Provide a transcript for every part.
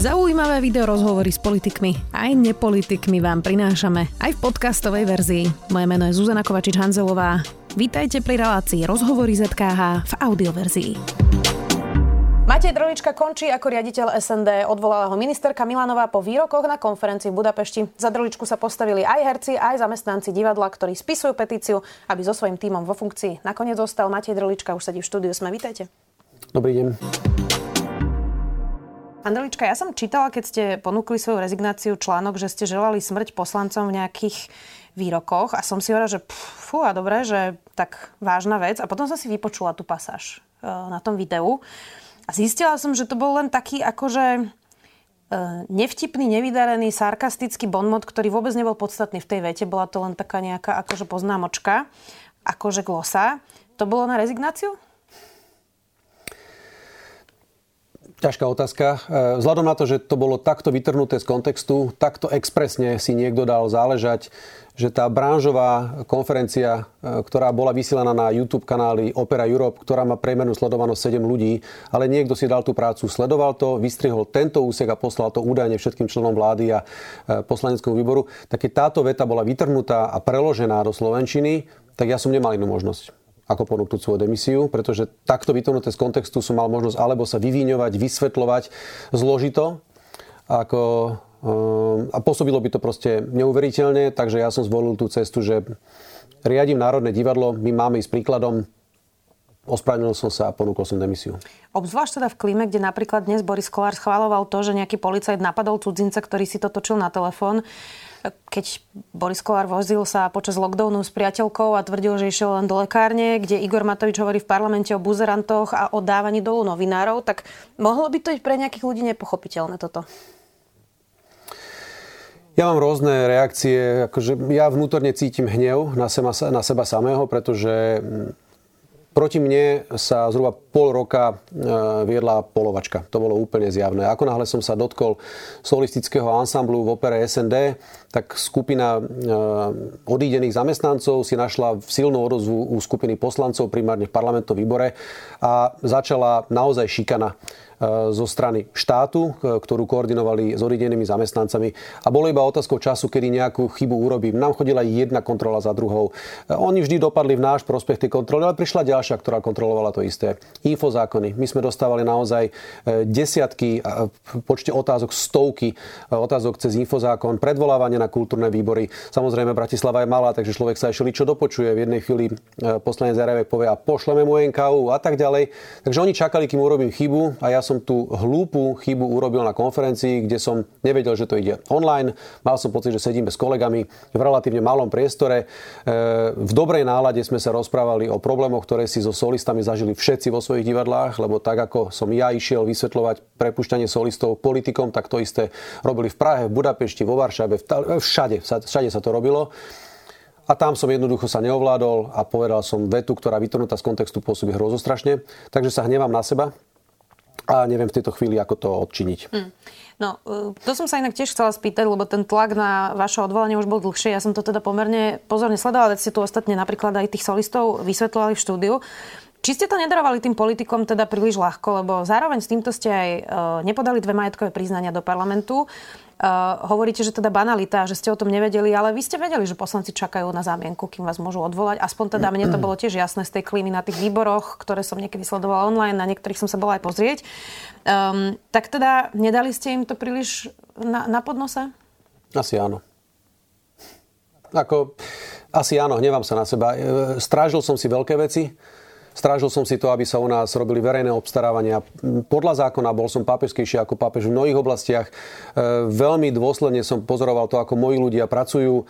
Zaujímavé video rozhovory s politikmi aj nepolitikmi vám prinášame aj v podcastovej verzii. Moje meno je Zuzana Kovačič-Hanzelová. Vítajte pri relácii Rozhovory ZKH v audioverzii. Matej Drolička končí ako riaditeľ SND. Odvolala ho ministerka Milanová po výrokoch na konferencii v Budapešti. Za Droličku sa postavili aj herci, aj zamestnanci divadla, ktorí spisujú petíciu, aby so svojím tímom vo funkcii nakoniec zostal. Matej Drolička už sedí v štúdiu. Sme, vítajte. Dobrý deň. Andrelička, ja som čítala, keď ste ponúkli svoju rezignáciu článok, že ste želali smrť poslancom v nejakých výrokoch a som si hovorila, že fú, a dobre, že tak vážna vec. A potom som si vypočula tú pasáž e, na tom videu a zistila som, že to bol len taký akože e, nevtipný, nevydarený, sarkastický bonmot, ktorý vôbec nebol podstatný v tej vete. Bola to len taká nejaká akože poznámočka, akože glosa. To bolo na rezignáciu? Ťažká otázka. E, vzhľadom na to, že to bolo takto vytrhnuté z kontextu, takto expresne si niekto dal záležať, že tá branžová konferencia, e, ktorá bola vysielaná na YouTube kanáli Opera Europe, ktorá má priemernu sledovanosť 7 ľudí, ale niekto si dal tú prácu, sledoval to, vystrihol tento úsek a poslal to údajne všetkým členom vlády a e, poslaneckému výboru, tak keď táto veta bola vytrhnutá a preložená do Slovenčiny, tak ja som nemal inú možnosť ako ponúknuť svoju demisiu, pretože takto vytrhnuté z kontextu som mal možnosť alebo sa vyvíňovať, vysvetľovať zložito, ako, ehm, a pôsobilo by to proste neuveriteľne, takže ja som zvolil tú cestu, že riadím Národné divadlo, my máme ísť príkladom, ospravedlnil som sa a ponúkol som demisiu. Obzvlášť teda v klíme, kde napríklad dnes Boris Kolár schváloval to, že nejaký policajt napadol cudzinca, ktorý si to točil na telefón keď Boris Kolár vozil sa počas lockdownu s priateľkou a tvrdil, že išiel len do lekárne, kde Igor Matovič hovorí v parlamente o buzerantoch a o dávaní dolu novinárov, tak mohlo by to byť pre nejakých ľudí nepochopiteľné toto? Ja mám rôzne reakcie. Akože ja vnútorne cítim hnev na seba, na seba samého, pretože Proti mne sa zhruba pol roka e, viedla polovačka. To bolo úplne zjavné. Ako náhle som sa dotkol solistického ansamblu v opere SND, tak skupina e, odídených zamestnancov si našla silnú odozvu u skupiny poslancov, primárne v parlamentnom výbore a začala naozaj šikana zo strany štátu, e, ktorú koordinovali s oridenými zamestnancami. A bolo iba otázkou času, kedy nejakú chybu urobím. Nám chodila jedna kontrola za druhou. E, oni vždy dopadli v náš prospech tej kontroly, ale prišla ďalšia, ktorá kontrolovala to isté. Infozákony. My sme dostávali naozaj desiatky, počte otázok stovky otázok cez infozákon, predvolávanie na kultúrne výbory. Samozrejme, Bratislava je malá, takže človek sa ešte čo dopočuje. V jednej chvíli poslanec Jarevek povie a pošleme mu NKU a tak ďalej. Takže oni čakali, kým urobím chybu a ja som tú hlúpu chybu urobil na konferencii, kde som nevedel, že to ide online. Mal som pocit, že sedíme s kolegami v relatívne malom priestore. E, v dobrej nálade sme sa rozprávali o problémoch, ktoré si so solistami zažili všetci vo svojich divadlách, lebo tak ako som ja išiel vysvetľovať prepušťanie solistov politikom, tak to isté robili v Prahe, v Budapešti, vo Varšave, všade, všade sa to robilo. A tam som jednoducho sa neovládol a povedal som vetu, ktorá vytrhnutá z kontextu pôsobí hrozostrašne. Takže sa hnevám na seba, a neviem v tejto chvíli, ako to odčiniť. Hmm. No, e, to som sa inak tiež chcela spýtať, lebo ten tlak na vaše odvolanie už bol dlhšie. Ja som to teda pomerne pozorne sledovala, veď ste tu ostatne napríklad aj tých solistov vysvetľovali v štúdiu. Či ste to nedarovali tým politikom teda príliš ľahko, lebo zároveň s týmto ste aj e, nepodali dve majetkové priznania do parlamentu. Uh, hovoríte, že teda banalita, že ste o tom nevedeli, ale vy ste vedeli, že poslanci čakajú na zámienku, kým vás môžu odvolať. Aspoň teda mne to bolo tiež jasné z tej klímy na tých výboroch, ktoré som niekedy sledovala online, na niektorých som sa bola aj pozrieť. Um, tak teda nedali ste im to príliš na, na podnose? Asi áno. Ako, asi áno, hnevám sa na seba. E, strážil som si veľké veci, Strážil som si to, aby sa u nás robili verejné obstarávania. Podľa zákona bol som pápežskejší ako pápež v mnohých oblastiach. E, veľmi dôsledne som pozoroval to, ako moji ľudia pracujú. E,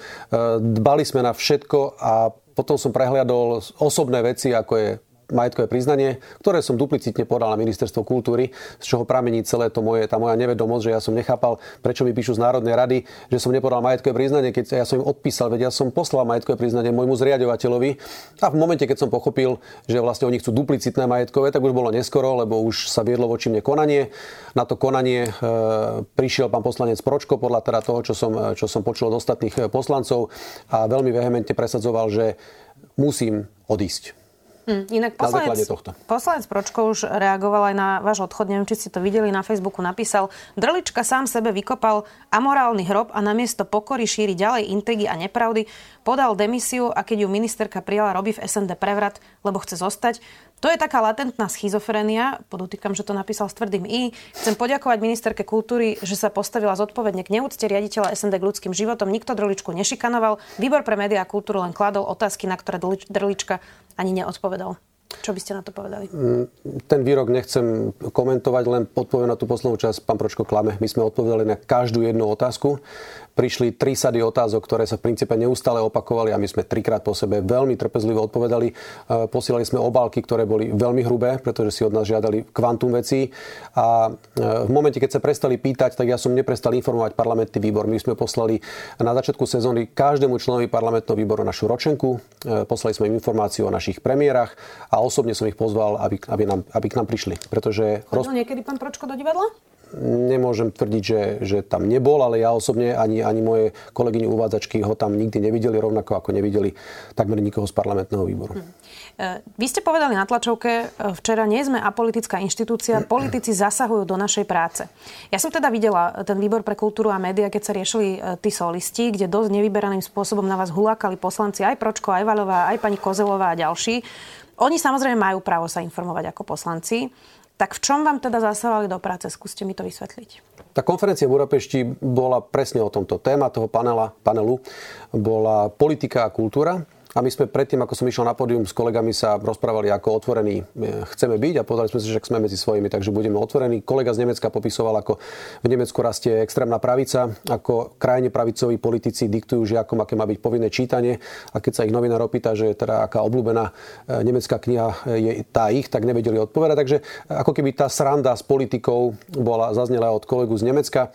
dbali sme na všetko a potom som prehliadol osobné veci, ako je majetkové priznanie, ktoré som duplicitne podal na ministerstvo kultúry, z čoho pramení celé to moje, tá moja nevedomosť, že ja som nechápal, prečo mi píšu z Národnej rady, že som nepodal majetkové priznanie, keď ja som im odpísal, veď ja som poslal majetkové priznanie môjmu zriadovateľovi a v momente, keď som pochopil, že vlastne oni chcú duplicitné majetkové, tak už bolo neskoro, lebo už sa viedlo voči mne konanie. Na to konanie e, prišiel pán poslanec Pročko podľa teda toho, čo som, čo som počul od ostatných poslancov a veľmi vehementne presadzoval, že musím odísť Hmm, inak poslanec, tohto. poslanec Pročko už reagoval aj na váš odchod, neviem, či ste to videli, na Facebooku napísal, Drlička sám sebe vykopal amorálny hrob a namiesto pokory šíri ďalej intrigy a nepravdy, podal demisiu a keď ju ministerka prijala, robí v SND prevrat, lebo chce zostať. To je taká latentná schizofrenia, podotýkam, že to napísal s tvrdým I. Chcem poďakovať ministerke kultúry, že sa postavila zodpovedne k neúcte riaditeľa SND k ľudským životom. Nikto Drličku nešikanoval. Výbor pre médiá a kultúru len kladol otázky, na ktoré Drlička ani neodpovedal. Čo by ste na to povedali? Mm, ten výrok nechcem komentovať, len odpoviem na tú poslednú časť. Pán Pročko klame. My sme odpovedali na každú jednu otázku prišli tri sady otázok, ktoré sa v princípe neustále opakovali a my sme trikrát po sebe veľmi trpezlivo odpovedali. E, posielali sme obálky, ktoré boli veľmi hrubé, pretože si od nás žiadali kvantum vecí. A e, v momente, keď sa prestali pýtať, tak ja som neprestal informovať parlamentný výbor. My sme poslali na začiatku sezóny každému členovi parlamentného výboru našu ročenku. E, poslali sme im informáciu o našich premiérach a osobne som ich pozval, aby, aby, nám, aby k nám prišli. Pretože roz... niekedy pán Pročko do divadla? Nemôžem tvrdiť, že, že tam nebol, ale ja osobne ani, ani moje kolegyne uvádzačky ho tam nikdy nevideli, rovnako ako nevideli takmer nikoho z parlamentného výboru. Hm. Vy ste povedali na tlačovke, e, včera nie sme apolitická inštitúcia, politici zasahujú do našej práce. Ja som teda videla ten výbor pre kultúru a média, keď sa riešili e, tí solisti, kde dosť nevyberaným spôsobom na vás hulákali poslanci, aj Pročko, aj Valová, aj pani Kozelová a ďalší. Oni samozrejme majú právo sa informovať ako poslanci. Tak v čom vám teda zasahovali do práce? Skúste mi to vysvetliť. Tá konferencia v Budapešti bola presne o tomto. Téma toho panela, panelu bola politika a kultúra. A my sme predtým, ako som išiel na pódium s kolegami, sa rozprávali, ako otvorení e, chceme byť a povedali sme si, že sme medzi svojimi, takže budeme otvorení. Kolega z Nemecka popisoval, ako v Nemecku rastie extrémna pravica, ako krajine pravicoví politici diktujú žiakom, aké má byť povinné čítanie. A keď sa ich novinár opýta, že teda aká obľúbená e, nemecká kniha je tá ich, tak nevedeli odpovedať. Takže ako keby tá sranda s politikou bola zaznela od kolegu z Nemecka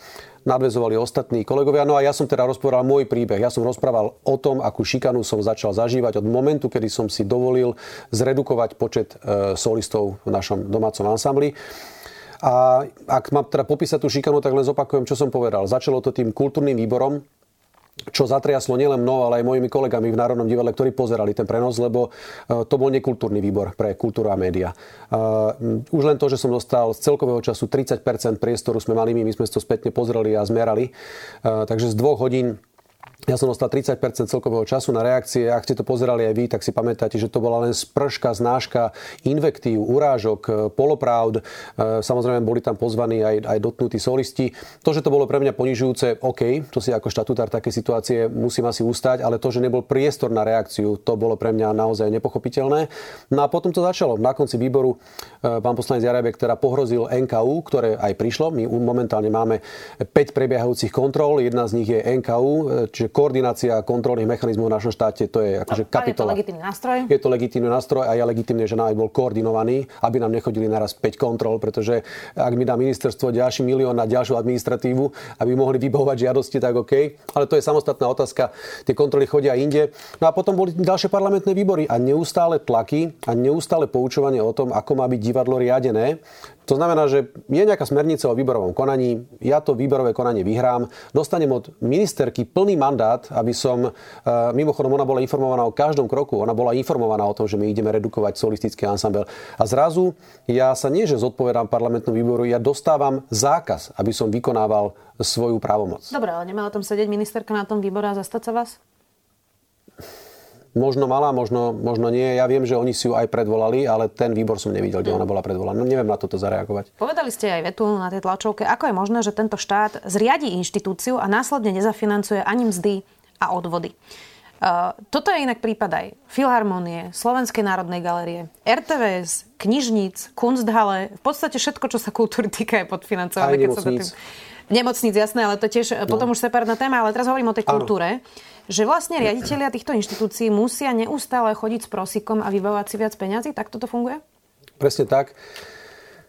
nadvezovali ostatní kolegovia. No a ja som teda rozprával môj príbeh. Ja som rozprával o tom, akú šikanu som začal zažívať od momentu, kedy som si dovolil zredukovať počet e, solistov v našom domácom ansambli. A ak mám teda popísať tú šikanu, tak len zopakujem, čo som povedal. Začalo to tým kultúrnym výborom, čo zatriaslo nielen mnou, ale aj mojimi kolegami v Národnom divadle, ktorí pozerali ten prenos, lebo e, to bol nekultúrny výbor pre kultúru a média. E, už len to, že som dostal z celkového času 30% priestoru sme mali my, my sme to spätne pozreli a zmerali. E, takže z dvoch hodín ja som dostal 30% celkového času na reakcie. Ak ste to pozerali aj vy, tak si pamätáte, že to bola len sprška, znáška invektív, urážok, e, polopravd. E, samozrejme, boli tam pozvaní aj, aj dotknutí solisti. To, že to bolo pre mňa ponižujúce, OK, to si ako štatutár také situácie musím asi ustať, ale to, že nebol priestor na reakciu, to bolo pre mňa naozaj nepochopiteľné. No a potom to začalo. Na konci výboru e, pán poslanec Jarabek teda pohrozil NKU, ktoré aj prišlo. My momentálne máme 5 prebiehajúcich kontrol. Jedna z nich je NKU, čiže koordinácia kontrolných mechanizmov v našom štáte, to je akože kapitola. Je to legitímny nástroj? Je to legitímny nástroj a je legitímne, že nám bol koordinovaný, aby nám nechodili naraz 5 kontrol, pretože ak mi dá ministerstvo ďalší milión na ďalšiu administratívu, aby mohli vybavovať žiadosti, tak OK. Ale to je samostatná otázka. Tie kontroly chodia inde. No a potom boli ďalšie parlamentné výbory a neustále tlaky a neustále poučovanie o tom, ako má byť divadlo riadené. To znamená, že je nejaká smernica o výborovom konaní, ja to výberové konanie vyhrám, dostanem od ministerky plný mandát, aby som, e, mimochodom ona bola informovaná o každom kroku, ona bola informovaná o tom, že my ideme redukovať solistický ansambel. A zrazu ja sa nie, že zodpovedám parlamentnú výboru, ja dostávam zákaz, aby som vykonával svoju právomoc. Dobre, ale nemala tam sedieť ministerka na tom výbore a zastať sa vás? Možno mala, možno, možno nie. Ja viem, že oni si ju aj predvolali, ale ten výbor som nevidel, kde ona bola predvolaná. No, neviem na toto zareagovať. Povedali ste aj vetu na tej tlačovke. Ako je možné, že tento štát zriadi inštitúciu a následne nezafinancuje ani mzdy a odvody? Uh, toto je inak prípad aj Filharmonie, Slovenskej národnej galerie, RTVS, knižníc, Kunsthalle, v podstate všetko, čo sa kultúry týka, je podfinancované. Aj nemocníc. Nemocníc, jasné, ale to tiež no. potom už separátna téma, ale teraz hovorím o tej kultúre. Že vlastne riaditeľia týchto inštitúcií musia neustále chodiť s prosikom a vybavovať si viac peňazí? Tak toto funguje? Presne tak.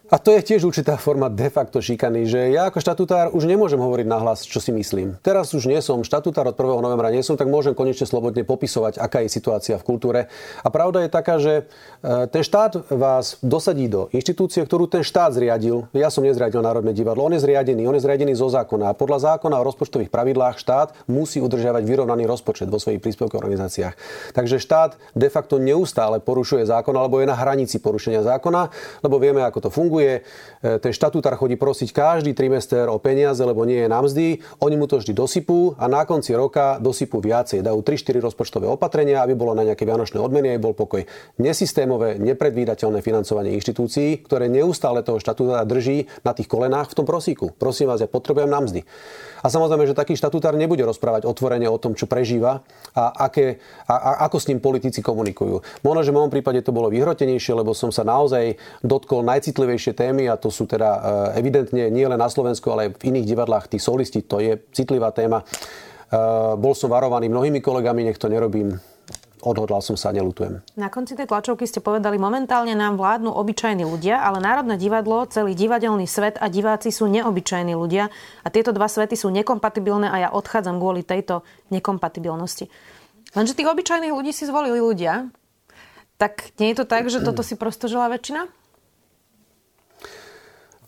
A to je tiež určitá forma de facto šikany, že ja ako štatutár už nemôžem hovoriť nahlas, čo si myslím. Teraz už nie som štatutár od 1. novembra, nie som, tak môžem konečne slobodne popisovať, aká je situácia v kultúre. A pravda je taká, že e, ten štát vás dosadí do inštitúcie, ktorú ten štát zriadil. Ja som nezriadil Národné divadlo, on je zriadený, on je zriadený zo zákona. A podľa zákona o rozpočtových pravidlách štát musí udržiavať vyrovnaný rozpočet vo svojich príspevkových organizáciách. Takže štát de facto neustále porušuje zákon alebo je na hranici porušenia zákona, lebo vieme, ako to funguje funguje. E, ten štatútar chodí prosiť každý trimester o peniaze, lebo nie je na mzdy. Oni mu to vždy dosypú a na konci roka dosypú viacej. Dajú 3-4 rozpočtové opatrenia, aby bolo na nejaké vianočné odmeny aj bol pokoj. Nesystémové, nepredvídateľné financovanie inštitúcií, ktoré neustále toho štatútára drží na tých kolenách v tom prosíku. Prosím vás, ja potrebujem na mzdy. A samozrejme, že taký štatutár nebude rozprávať otvorene o tom, čo prežíva a, aké, a, a ako s ním politici komunikujú. Možno, že v môjom prípade to bolo vyhrotenejšie, lebo som sa naozaj dotkol najcitlivejšie témy a to sú teda e, evidentne nie len na Slovensku, ale aj v iných divadlách tí solisti, to je citlivá téma. E, bol som varovaný mnohými kolegami, nech to nerobím odhodlal som sa, nelutujem. Na konci tej tlačovky ste povedali, momentálne nám vládnu obyčajní ľudia, ale Národné divadlo, celý divadelný svet a diváci sú neobyčajní ľudia a tieto dva svety sú nekompatibilné a ja odchádzam kvôli tejto nekompatibilnosti. Lenže tých obyčajných ľudí si zvolili ľudia, tak nie je to tak, že toto si prosto žila väčšina?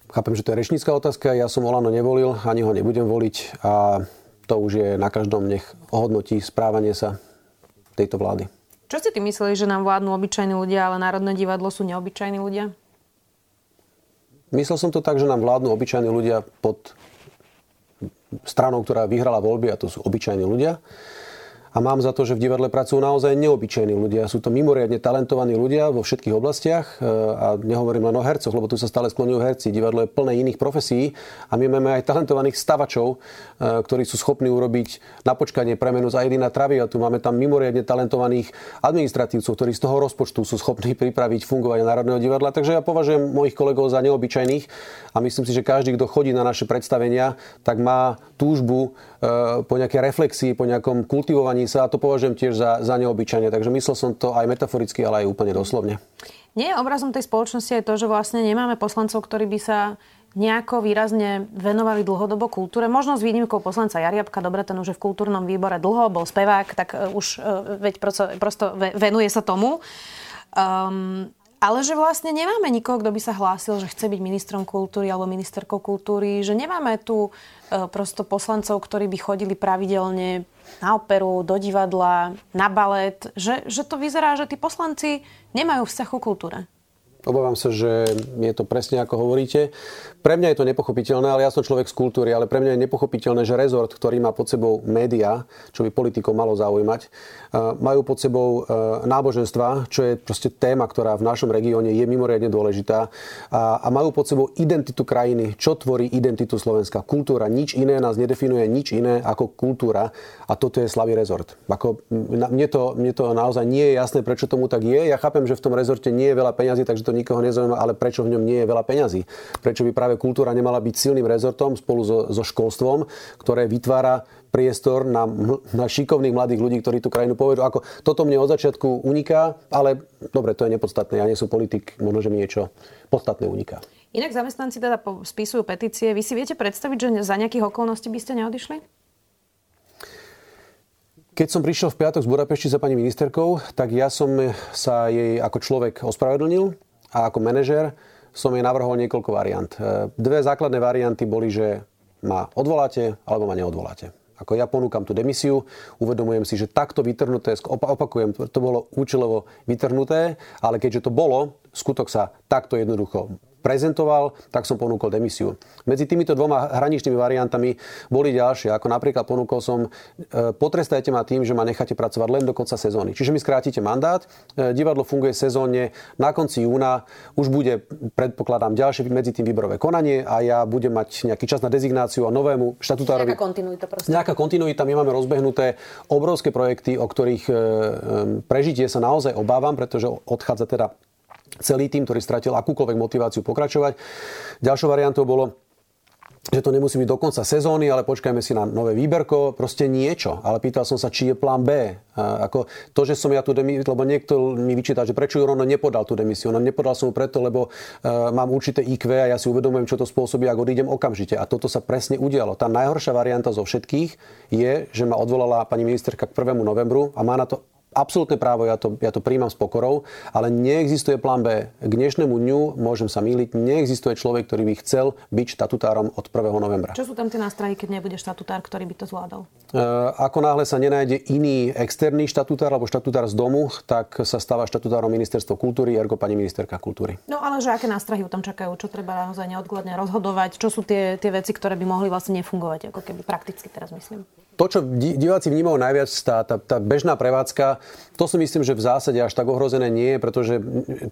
Chápem, že to je rečnícka otázka. Ja som Olano nevolil, ani ho nebudem voliť a to už je na každom, nech ohodnotí správanie sa tejto vlády. Čo ste ty mysleli, že nám vládnu obyčajní ľudia, ale Národné divadlo sú neobyčajní ľudia? Myslel som to tak, že nám vládnu obyčajní ľudia pod stranou, ktorá vyhrala voľby a to sú obyčajní ľudia a mám za to, že v divadle pracujú naozaj neobyčajní ľudia. Sú to mimoriadne talentovaní ľudia vo všetkých oblastiach e, a nehovorím len o hercoch, lebo tu sa stále sklonujú herci. Divadlo je plné iných profesí a my máme aj talentovaných stavačov, e, ktorí sú schopní urobiť na počkanie premenu z Aidina Traviatu. Máme tam mimoriadne talentovaných administratívcov, ktorí z toho rozpočtu sú schopní pripraviť fungovanie Národného divadla. Takže ja považujem mojich kolegov za neobyčajných a myslím si, že každý, kto chodí na naše predstavenia, tak má túžbu e, po nejakej reflexii, po nejakom kultivovaní správanie sa a to považujem tiež za, za neobyčajne. Takže myslel som to aj metaforicky, ale aj úplne doslovne. Nie, obrazom tej spoločnosti je to, že vlastne nemáme poslancov, ktorí by sa nejako výrazne venovali dlhodobo kultúre. Možno s výnimkou poslanca Jariabka, dobre, ten už je v kultúrnom výbore dlho, bol spevák, tak uh, už uh, veď prosto, prosto venuje sa tomu. Um, ale že vlastne nemáme nikoho, kto by sa hlásil, že chce byť ministrom kultúry alebo ministerkou kultúry, že nemáme tu uh, prosto poslancov, ktorí by chodili pravidelne na operu, do divadla, na balet, že, že to vyzerá, že tí poslanci nemajú vzťah ku kultúre. Obávam sa, že je to presne ako hovoríte. Pre mňa je to nepochopiteľné, ale ja som človek z kultúry, ale pre mňa je nepochopiteľné, že rezort, ktorý má pod sebou média, čo by politikov malo zaujímať, eh, majú pod sebou eh, náboženstva, čo je proste téma, ktorá v našom regióne je mimoriadne dôležitá a, a majú pod sebou identitu krajiny, čo tvorí identitu Slovenska. Kultúra, nič iné nás nedefinuje, nič iné ako kultúra a toto je slavý rezort. Ako, mne, to, mne to naozaj nie je jasné, prečo tomu tak je. Ja chápem, že v tom rezorte nie je veľa peňazí, takže to nikoho nezaujíma, ale prečo v ňom nie je veľa peňazí? Prečo by práve kultúra nemala byť silným rezortom spolu so, so školstvom, ktoré vytvára priestor na, na šikovných mladých ľudí, ktorí tú krajinu povedú. Ako, toto mne od začiatku uniká, ale dobre, to je nepodstatné. Ja nie som politik, možno, že mi niečo podstatné uniká. Inak zamestnanci teda spisujú petície. Vy si viete predstaviť, že za nejakých okolností by ste neodišli? Keď som prišiel v piatok z Budapešti za pani ministerkou, tak ja som sa jej ako človek ospravedlnil a ako manažer som jej navrhol niekoľko variant. E, dve základné varianty boli, že ma odvoláte alebo ma neodvoláte. Ako ja ponúkam tú demisiu, uvedomujem si, že takto vytrhnuté, opakujem, to bolo účelovo vytrhnuté, ale keďže to bolo, skutok sa takto jednoducho prezentoval, tak som ponúkol demisiu. Medzi týmito dvoma hraničnými variantami boli ďalšie, ako napríklad ponúkol som, e, potrestajte ma tým, že ma necháte pracovať len do konca sezóny. Čiže mi skrátite mandát, e, divadlo funguje sezónne, na konci júna už bude, predpokladám, ďalšie medzi tým výberové konanie a ja budem mať nejaký čas na dezignáciu a novému štatutárovi. Nejaká kontinuita proste. Nejaká kontinuita, my máme rozbehnuté obrovské projekty, o ktorých e, prežitie sa naozaj obávam, pretože odchádza teda celý tým, ktorý stratil akúkoľvek motiváciu pokračovať. Ďalšou variantou bolo že to nemusí byť do konca sezóny, ale počkajme si na nové výberko, proste niečo. Ale pýtal som sa, či je plán B. Ako to, že som ja tu demisiu, lebo niekto mi vyčíta, že prečo Juro nepodal tú demisiu. No nepodal som ju preto, lebo uh, mám určité IQ a ja si uvedomujem, čo to spôsobí, ak odídem okamžite. A toto sa presne udialo. Tá najhoršia varianta zo všetkých je, že ma odvolala pani ministerka k 1. novembru a má na to absolútne právo, ja to, ja to príjmam s pokorou, ale neexistuje plán B. K dnešnému dňu, môžem sa míliť, neexistuje človek, ktorý by chcel byť štatutárom od 1. novembra. Čo sú tam tie nástrahy, keď nebude štatutár, ktorý by to zvládol? E, ako náhle sa nenájde iný externý štatutár alebo štatutár z domu, tak sa stáva štatutárom ministerstvo kultúry, ergo pani ministerka kultúry. No ale že aké nástrahy tam čakajú? Čo treba naozaj neodkladne rozhodovať? Čo sú tie, tie veci, ktoré by mohli vlastne nefungovať, ako keby prakticky teraz myslím? To, čo diváci vnímajú najviac, tá, tá, tá bežná prevádzka, to si myslím, že v zásade až tak ohrozené nie je, pretože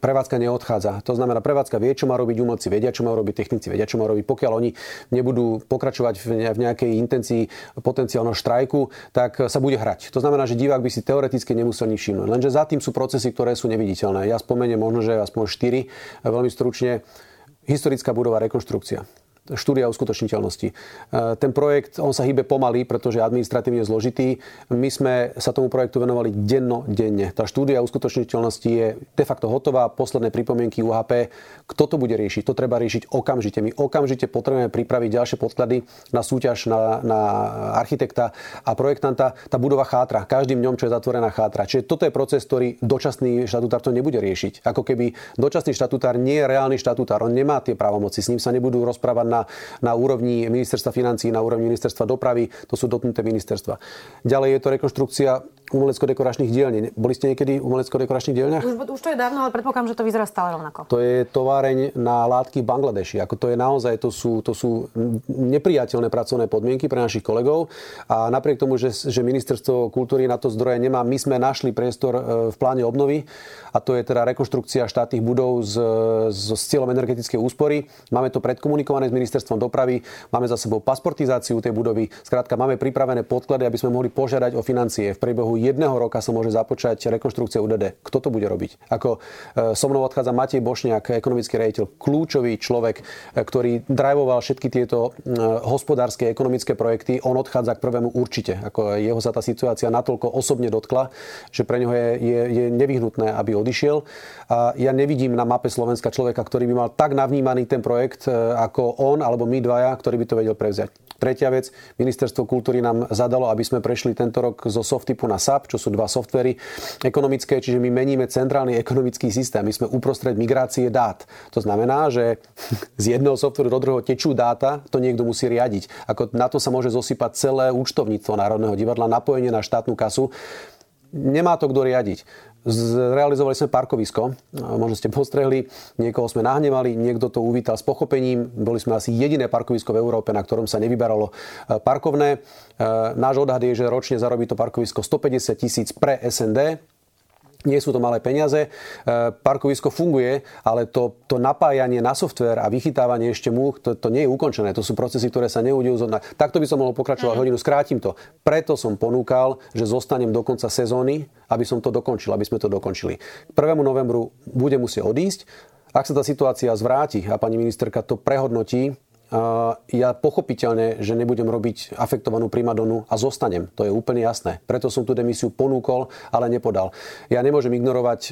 prevádzka neodchádza. To znamená, prevádzka vie, čo má robiť, umelci vedia, čo má robiť, technici vedia, čo má robiť. Pokiaľ oni nebudú pokračovať v nejakej intencii potenciálneho štrajku, tak sa bude hrať. To znamená, že divák by si teoreticky nemusel nič všimnúť. Lenže za tým sú procesy, ktoré sú neviditeľné. Ja spomeniem možno, že aspoň 4, veľmi stručne. Historická budova, rekonštrukcia štúdia uskutočniteľnosti. E, ten projekt, on sa hýbe pomaly, pretože je administratívne zložitý. My sme sa tomu projektu venovali denno, denne. Tá štúdia uskutočniteľnosti je de facto hotová. Posledné pripomienky UHP. Kto to bude riešiť? To treba riešiť okamžite. My okamžite potrebujeme pripraviť ďalšie podklady na súťaž na, na architekta a projektanta. Tá budova chátra. Každým dňom, čo je zatvorená chátra. Čiže toto je proces, ktorý dočasný štatutár to nebude riešiť. Ako keby dočasný štatutár nie je reálny štatutár. On nemá tie právomoci. S ním sa nebudú rozprávať na na, na úrovni ministerstva financí, na úrovni ministerstva dopravy, to sú dotknuté ministerstva. Ďalej je to rekonštrukcia umelecko-dekoračných dielní. Boli ste niekedy v umelecko-dekoračných dielňach? Už, už to je dávno, ale predpokladám, že to vyzerá stále rovnako. To je továreň na látky v Bangladeši. Ako to je naozaj, to sú, to sú nepriateľné pracovné podmienky pre našich kolegov. A napriek tomu, že, že ministerstvo kultúry na to zdroje nemá, my sme našli priestor e, v pláne obnovy a to je teda rekonštrukcia štátnych budov s, s, s cieľom energetickej úspory. Máme to predkomunikované s ministerstvom dopravy, máme za sebou pasportizáciu tej budovy. Skrátka, máme pripravené podklady, aby sme mohli požiadať o financie v priebehu jedného roka sa môže započať rekonštrukcia UDD. Kto to bude robiť? Ako e, so mnou odchádza Matej Bošniak, ekonomický rejiteľ, kľúčový človek, e, ktorý drivoval všetky tieto e, hospodárske, ekonomické projekty. On odchádza k prvému určite. Ako jeho sa tá situácia natoľko osobne dotkla, že pre neho je, je, je nevyhnutné, aby odišiel. A ja nevidím na mape Slovenska človeka, ktorý by mal tak navnímaný ten projekt ako on alebo my dvaja, ktorý by to vedel prevziať. Tretia vec, ministerstvo kultúry nám zadalo, aby sme prešli tento rok zo softypu na SAP, čo sú dva softvery ekonomické, čiže my meníme centrálny ekonomický systém. My sme uprostred migrácie dát. To znamená, že z jedného softveru do druhého tečú dáta, to niekto musí riadiť. Ako na to sa môže zosypať celé účtovníctvo Národného divadla, napojenie na štátnu kasu nemá to kto riadiť. Zrealizovali sme parkovisko, možno ste postrehli, niekoho sme nahnevali, niekto to uvítal s pochopením. Boli sme asi jediné parkovisko v Európe, na ktorom sa nevyberalo e, parkovné. E, náš odhad je, že ročne zarobí to parkovisko 150 tisíc pre SND, nie sú to malé peniaze. E, parkovisko funguje, ale to, to napájanie na software a vychytávanie ešte múch, to, to nie je ukončené. To sú procesy, ktoré sa neudejú. Takto by som mohol pokračovať mm. hodinu, skrátim to. Preto som ponúkal, že zostanem do konca sezóny, aby som to dokončil, aby sme to dokončili. K 1. novembru bude musieť odísť. Ak sa tá situácia zvráti a pani ministerka to prehodnotí, ja pochopiteľne, že nebudem robiť afektovanú primadonu a zostanem. To je úplne jasné. Preto som tú demisiu ponúkol, ale nepodal. Ja nemôžem ignorovať e,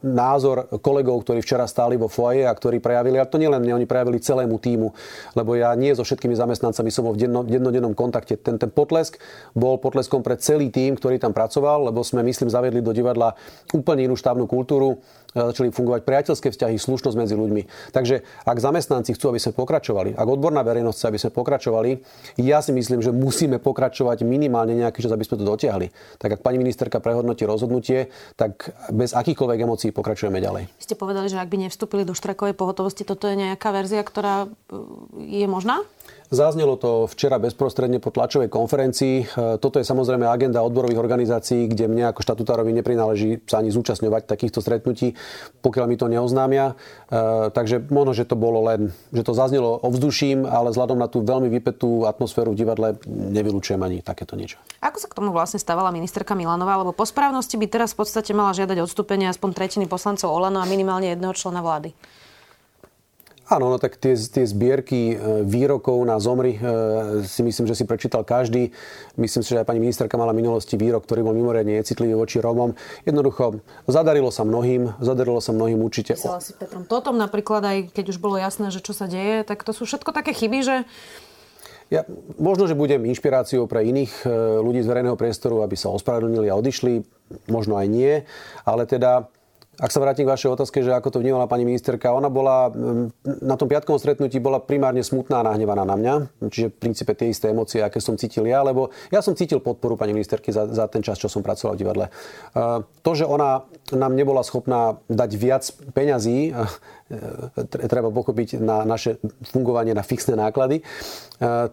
názor kolegov, ktorí včera stáli vo foaje a ktorí prejavili, a to nielen mne, oni prejavili celému týmu, lebo ja nie so všetkými zamestnancami som bol v denno, kontakte. Ten, ten potlesk bol potleskom pre celý tým, ktorý tam pracoval, lebo sme, myslím, zavedli do divadla úplne inú štávnu kultúru začali fungovať priateľské vzťahy, slušnosť medzi ľuďmi. Takže ak zamestnanci chcú, aby sme pokračovali, ak odborná verejnosť chce, aby sme pokračovali, ja si myslím, že musíme pokračovať minimálne nejaký čas, aby sme to dotiahli. Tak ak pani ministerka prehodnotí rozhodnutie, tak bez akýchkoľvek emócií pokračujeme ďalej. Ste povedali, že ak by nevstúpili do štrajkovej pohotovosti, toto je nejaká verzia, ktorá je možná? Zaznelo to včera bezprostredne po tlačovej konferencii. E, toto je samozrejme agenda odborových organizácií, kde mne ako štatutárovi neprináleží sa ani zúčastňovať takýchto stretnutí, pokiaľ mi to neoznámia. E, takže možno, že to bolo len, že to zaznelo ovzduším, ale vzhľadom na tú veľmi vypetú atmosféru v divadle nevylučujem ani takéto niečo. Ako sa k tomu vlastne stávala ministerka Milanová? Lebo po správnosti by teraz v podstate mala žiadať odstúpenie aspoň tretiny poslancov Olano a minimálne jedného člena vlády. Áno, no tak tie, tie zbierky e, výrokov na zomri e, si myslím, že si prečítal každý. Myslím si, že aj pani ministerka mala minulosti výrok, ktorý bol mimoriadne necitlivý voči Romom. Jednoducho, zadarilo sa mnohým, zadarilo sa mnohým určite. Písala si Petrom Totom napríklad, aj keď už bolo jasné, že čo sa deje, tak to sú všetko také chyby, že ja, možno, že budem inšpiráciou pre iných e, ľudí z verejného priestoru, aby sa ospravedlnili a odišli. Možno aj nie. Ale teda ak sa vrátim k vašej otázke, že ako to vnímala pani ministerka, ona bola mm, na tom piatkovom stretnutí bola primárne smutná a nahnevaná na mňa. Čiže v princípe tie isté emócie, aké som cítil ja, lebo ja som cítil podporu pani ministerky za, za ten čas, čo som pracoval v divadle. To, že ona nám nebola schopná dať viac peňazí, treba pochopiť na naše fungovanie na fixné náklady, e,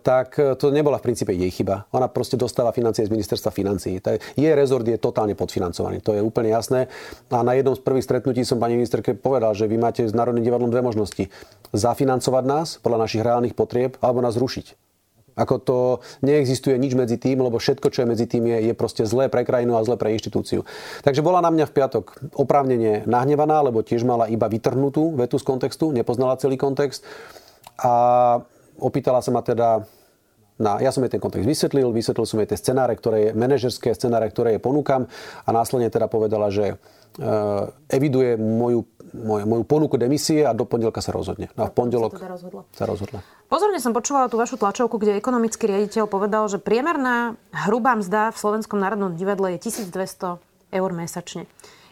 tak to nebola v princípe jej chyba. Ona proste dostáva financie z ministerstva financií. Jej rezort je totálne podfinancovaný, to je úplne jasné. A na jednom z prvých stretnutí som pani ministerke povedal, že vy máte s Národným divadlom dve možnosti. Zafinancovať nás podľa našich reálnych potrieb alebo nás rušiť. Ako to neexistuje nič medzi tým, lebo všetko, čo je medzi tým, je, je proste zlé pre krajinu a zlé pre inštitúciu. Takže bola na mňa v piatok oprávnene nahnevaná, lebo tiež mala iba vytrhnutú vetu z kontextu, nepoznala celý kontext. A opýtala sa ma teda na, ja som jej ten kontext vysvetlil, vysvetlil som jej tie scenáre, ktoré je, manažerské scenáre, ktoré je ponúkam a následne teda povedala, že eviduje moju moju, moju ponuku demisie a do pondelka sa rozhodne. No a v pondelok sa, teda rozhodla. sa rozhodla. Pozorne som počúvala tú vašu tlačovku, kde ekonomický riaditeľ povedal, že priemerná hrubá mzda v Slovenskom národnom divadle je 1200 eur mesačne.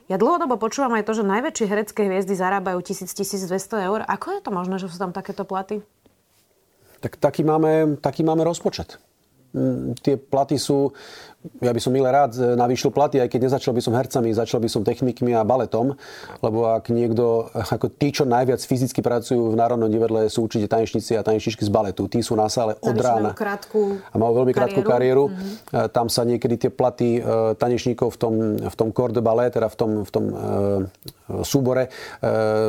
Ja dlhodobo počúvam aj to, že najväčšie herecké hviezdy zarábajú 1000-1200 eur. Ako je to možné, že sú tam takéto platy? Tak taký máme, taký máme rozpočet. Mm, tie platy sú ja by som milé rád e, navýšil platy, aj keď nezačal by som hercami, začal by som technikmi a baletom, lebo ak niekto, ako tí, čo najviac fyzicky pracujú v Národnom divadle, sú určite tanečníci a tanečničky z baletu. Tí sú na sále od rána. Krátku a majú veľmi krátku kariéru. Mm-hmm. Tam sa niekedy tie platy e, tanečníkov v tom, v tom corps de ballet, teda v tom, v tom súbore,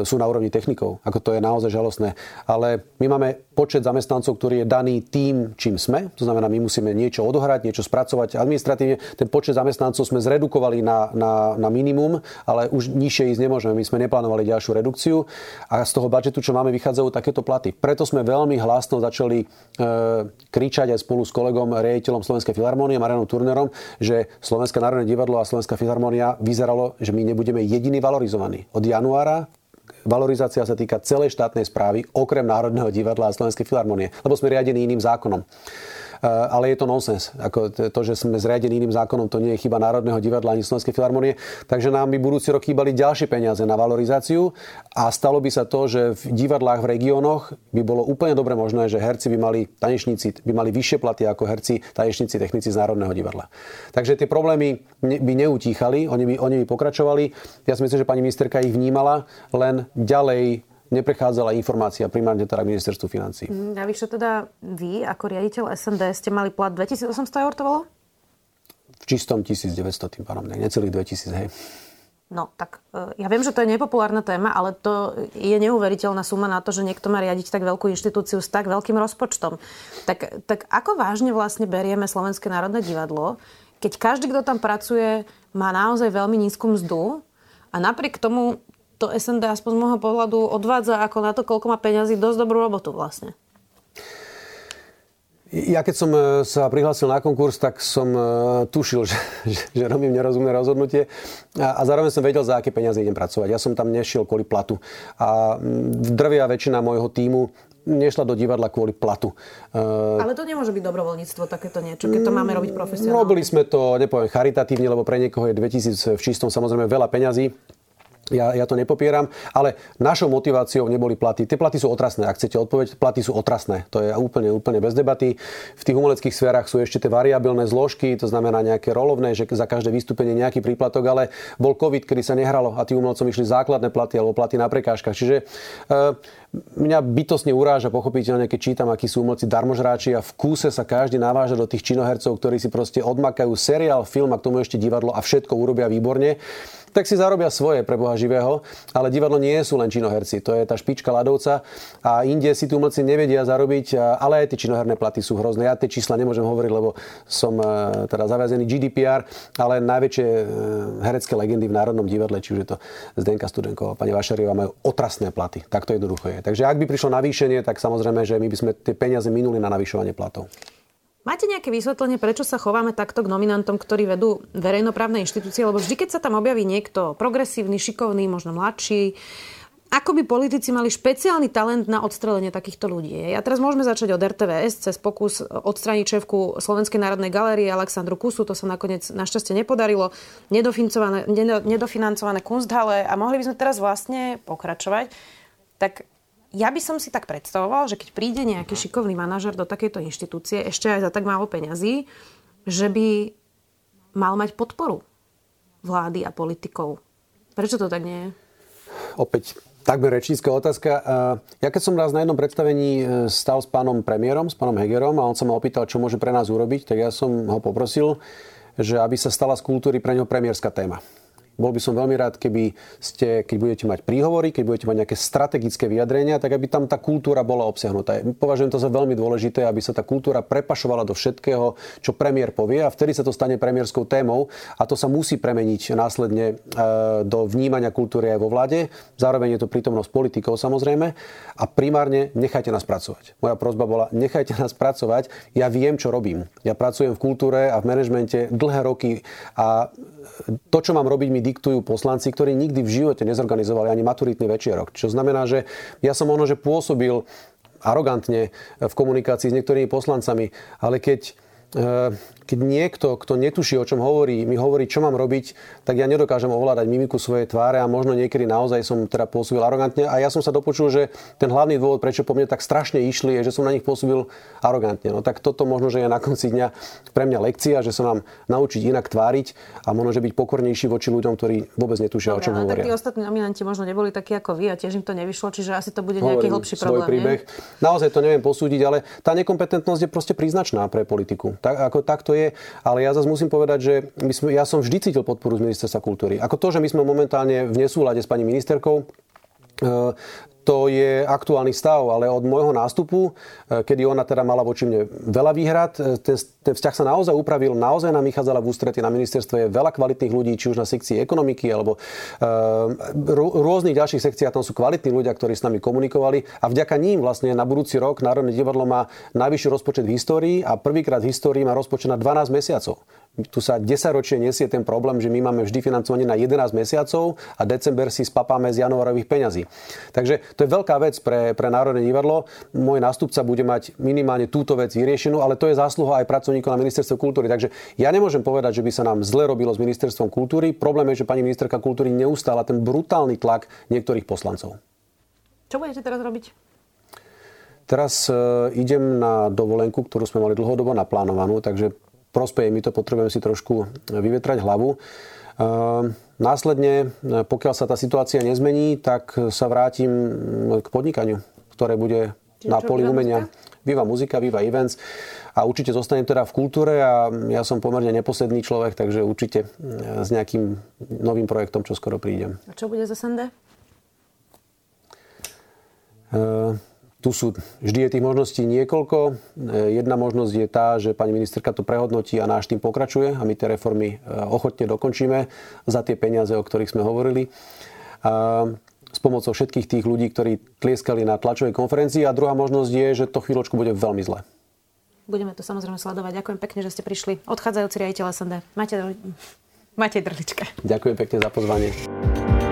sú na úrovni technikov. Ako to je naozaj žalostné. Ale my máme počet zamestnancov, ktorý je daný tým, čím sme. To znamená, my musíme niečo odohrať, niečo spracovať administratívne ten počet zamestnancov sme zredukovali na, na, na minimum, ale už nižšie ísť nemôžeme. My sme neplánovali ďalšiu redukciu a z toho budžetu, čo máme, vychádzajú takéto platy. Preto sme veľmi hlasno začali e, kričať aj spolu s kolegom, riaditeľom Slovenskej filharmónie, Marianom Turnerom, že Slovenské národné divadlo a Slovenská filharmónia vyzeralo, že my nebudeme jediní valorizovaní. Od januára valorizácia sa týka celej štátnej správy, okrem Národného divadla a Slovenskej filharmonie, lebo sme riadení iným zákonom. Eh, ale je to nonsens. Ako to, že sme zriadení iným zákonom, to nie je chyba Národného divadla ani Slovenskej filharmonie. Takže nám by budúci rok chýbali ďalšie peniaze na valorizáciu a stalo by sa to, že v divadlách v regiónoch by bolo úplne dobre možné, že herci by mali, tanečníci by mali vyššie platy ako herci, tanečníci, technici z Národného divadla. Takže tie problémy by neutíchali, oni by, oni by pokračovali. Ja si myslím, že pani ministerka ich vnímala, len ďalej neprechádzala informácia primárne teda ministerstvu financí. Mm, a čo teda vy, ako riaditeľ SND, ste mali plat 2800 eur to bolo? V čistom 1900 tým pádom, necelých 2000, hej. No, tak e, ja viem, že to je nepopulárna téma, ale to je neuveriteľná suma na to, že niekto má riadiť tak veľkú inštitúciu s tak veľkým rozpočtom. Tak, tak ako vážne vlastne berieme Slovenské národné divadlo, keď každý, kto tam pracuje, má naozaj veľmi nízku mzdu a napriek tomu to SND aspoň z môjho pohľadu odvádza ako na to, koľko má peňazí, dosť dobrú robotu vlastne. Ja keď som e, sa prihlásil na konkurs, tak som e, tušil, že, že, že robím nerozumné rozhodnutie a, a zároveň som vedel, za aké peniaze idem pracovať. Ja som tam nešiel kvôli platu. A drvia väčšina môjho týmu nešla do divadla kvôli platu. E, Ale to nemôže byť dobrovoľníctvo, takéto niečo, keď to máme robiť profesionálne. Robili sme to, nepoviem charitatívne, lebo pre niekoho je 2000 v čistom samozrejme veľa peňazí. Ja, ja to nepopieram, ale našou motiváciou neboli platy. Tie platy sú otrasné, ak chcete odpoveď, platy sú otrasné. To je úplne, úplne bez debaty. V tých umeleckých sférach sú ešte tie variabilné zložky, to znamená nejaké rolovné, že za každé vystúpenie nejaký príplatok, ale bol COVID, kedy sa nehralo a tým umelcom išli základné platy alebo platy na prekážkach. Čiže e, mňa bytosne uráža pochopiteľne, keď čítam, akí sú umelci darmožráči a v kúse sa každý naváža do tých činohercov, ktorí si proste odmakajú seriál, film a k tomu ešte divadlo a všetko urobia výborne tak si zarobia svoje pre Boha živého, ale divadlo nie sú len činoherci, to je tá špička ľadovca a inde si tu umelci nevedia zarobiť, ale aj tie činoherné platy sú hrozné. Ja tie čísla nemôžem hovoriť, lebo som e, teda zaviazený GDPR, ale najväčšie e, herecké legendy v Národnom divadle, či už je to Zdenka Studenková, pani Vašariová, majú otrasné platy. Tak to jednoducho je. Takže ak by prišlo navýšenie, tak samozrejme, že my by sme tie peniaze minuli na navyšovanie platov. Máte nejaké vysvetlenie, prečo sa chováme takto k nominantom, ktorí vedú verejnoprávne inštitúcie? Lebo vždy, keď sa tam objaví niekto progresívny, šikovný, možno mladší, ako by politici mali špeciálny talent na odstrelenie takýchto ľudí? A teraz môžeme začať od RTVS cez pokus odstraniť šéfku Slovenskej národnej galérie Aleksandru Kusu. To sa nakoniec našťastie nepodarilo. Nedofinancované, nedofinancované kunsthale a mohli by sme teraz vlastne pokračovať. Tak ja by som si tak predstavoval, že keď príde nejaký šikovný manažer do takejto inštitúcie, ešte aj za tak málo peňazí, že by mal mať podporu vlády a politikov. Prečo to tak nie je? Opäť takmer rečnícka otázka. Ja keď som raz na jednom predstavení e, stal s pánom premiérom, s pánom Hegerom a on sa ma opýtal, čo môže pre nás urobiť, tak ja som ho poprosil, že aby sa stala z kultúry pre neho premiérska téma. Bol by som veľmi rád, keby ste, keď budete mať príhovory, keď budete mať nejaké strategické vyjadrenia, tak aby tam tá kultúra bola obsiahnutá. Považujem to za veľmi dôležité, aby sa tá kultúra prepašovala do všetkého, čo premiér povie a vtedy sa to stane premiérskou témou a to sa musí premeniť následne e, do vnímania kultúry aj vo vláde. Zároveň je to prítomnosť politikov samozrejme a primárne nechajte nás pracovať. Moja prozba bola, nechajte nás pracovať. Ja viem, čo robím. Ja pracujem v kultúre a v manažmente dlhé roky a to, čo mám robiť, mi diktujú poslanci, ktorí nikdy v živote nezorganizovali ani maturitný večierok. Čo znamená, že ja som ono, že pôsobil arogantne v komunikácii s niektorými poslancami, ale keď keď niekto, kto netuší, o čom hovorí, mi hovorí, čo mám robiť, tak ja nedokážem ovládať mimiku svojej tváre a možno niekedy naozaj som teda pôsobil arogantne. A ja som sa dopočul, že ten hlavný dôvod, prečo po mne tak strašne išli, je, že som na nich pôsobil arogantne. No tak toto možno, že je na konci dňa pre mňa lekcia, že sa nám naučiť inak tváriť a možno, že byť pokornejší voči ľuďom, ktorí vôbec netušia, Dobre, o čom hovoria. Tak tí ostatní nominanti možno neboli takí ako vy a tiež im to nevyšlo, čiže asi to bude nejaký hlbší problém. príbeh. Nie? Naozaj to neviem posúdiť, ale tá nekompetentnosť je proste príznačná pre politiku. Tak, ako takto je, ale ja zase musím povedať, že my sme, ja som vždy cítil podporu z ministerstva kultúry. Ako to, že my sme momentálne v nesúlade s pani ministerkou, to je aktuálny stav, ale od môjho nástupu, e, kedy ona teda mala voči mne veľa výhrad, e, ten, ten vzťah sa naozaj upravil, naozaj nám vychádzala v ústrety na ministerstve je veľa kvalitných ľudí, či už na sekcii ekonomiky alebo e, rôznych ďalších sekciách, tam sú kvalitní ľudia, ktorí s nami komunikovali a vďaka ním vlastne na budúci rok Národné divadlo má najvyšší rozpočet v histórii a prvýkrát v histórii má rozpočet na 12 mesiacov tu sa 10 ročie nesie ten problém, že my máme vždy financovanie na 11 mesiacov a december si spapáme z januárových peňazí. Takže to je veľká vec pre, pre Národné divadlo. Môj nástupca bude mať minimálne túto vec vyriešenú, ale to je zásluha aj pracovníkov na ministerstve kultúry. Takže ja nemôžem povedať, že by sa nám zle robilo s ministerstvom kultúry. Problém je, že pani ministerka kultúry neustála ten brutálny tlak niektorých poslancov. Čo budete teraz robiť? Teraz uh, idem na dovolenku, ktorú sme mali dlhodobo naplánovanú, takže prospeje mi to, potrebujem si trošku vyvetrať hlavu. Ehm, následne, pokiaľ sa tá situácia nezmení, tak sa vrátim k podnikaniu, ktoré bude Čiže na poli umenia. Viva muzika, viva events. A určite zostanem teda v kultúre a ja som pomerne neposledný človek, takže určite e, s nejakým novým projektom čo skoro prídem. A čo bude za SND? Uh, tu sú, vždy je tých možností niekoľko. E, jedna možnosť je tá, že pani ministerka to prehodnotí a náš tým pokračuje a my tie reformy e, ochotne dokončíme za tie peniaze, o ktorých sme hovorili. A s pomocou všetkých tých ľudí, ktorí tlieskali na tlačovej konferencii. A druhá možnosť je, že to chvíľočku bude veľmi zle. Budeme to samozrejme sledovať. Ďakujem pekne, že ste prišli. Odchádzajúci riaditeľ SND. Máte, máte drlička. Ďakujem pekne za pozvanie.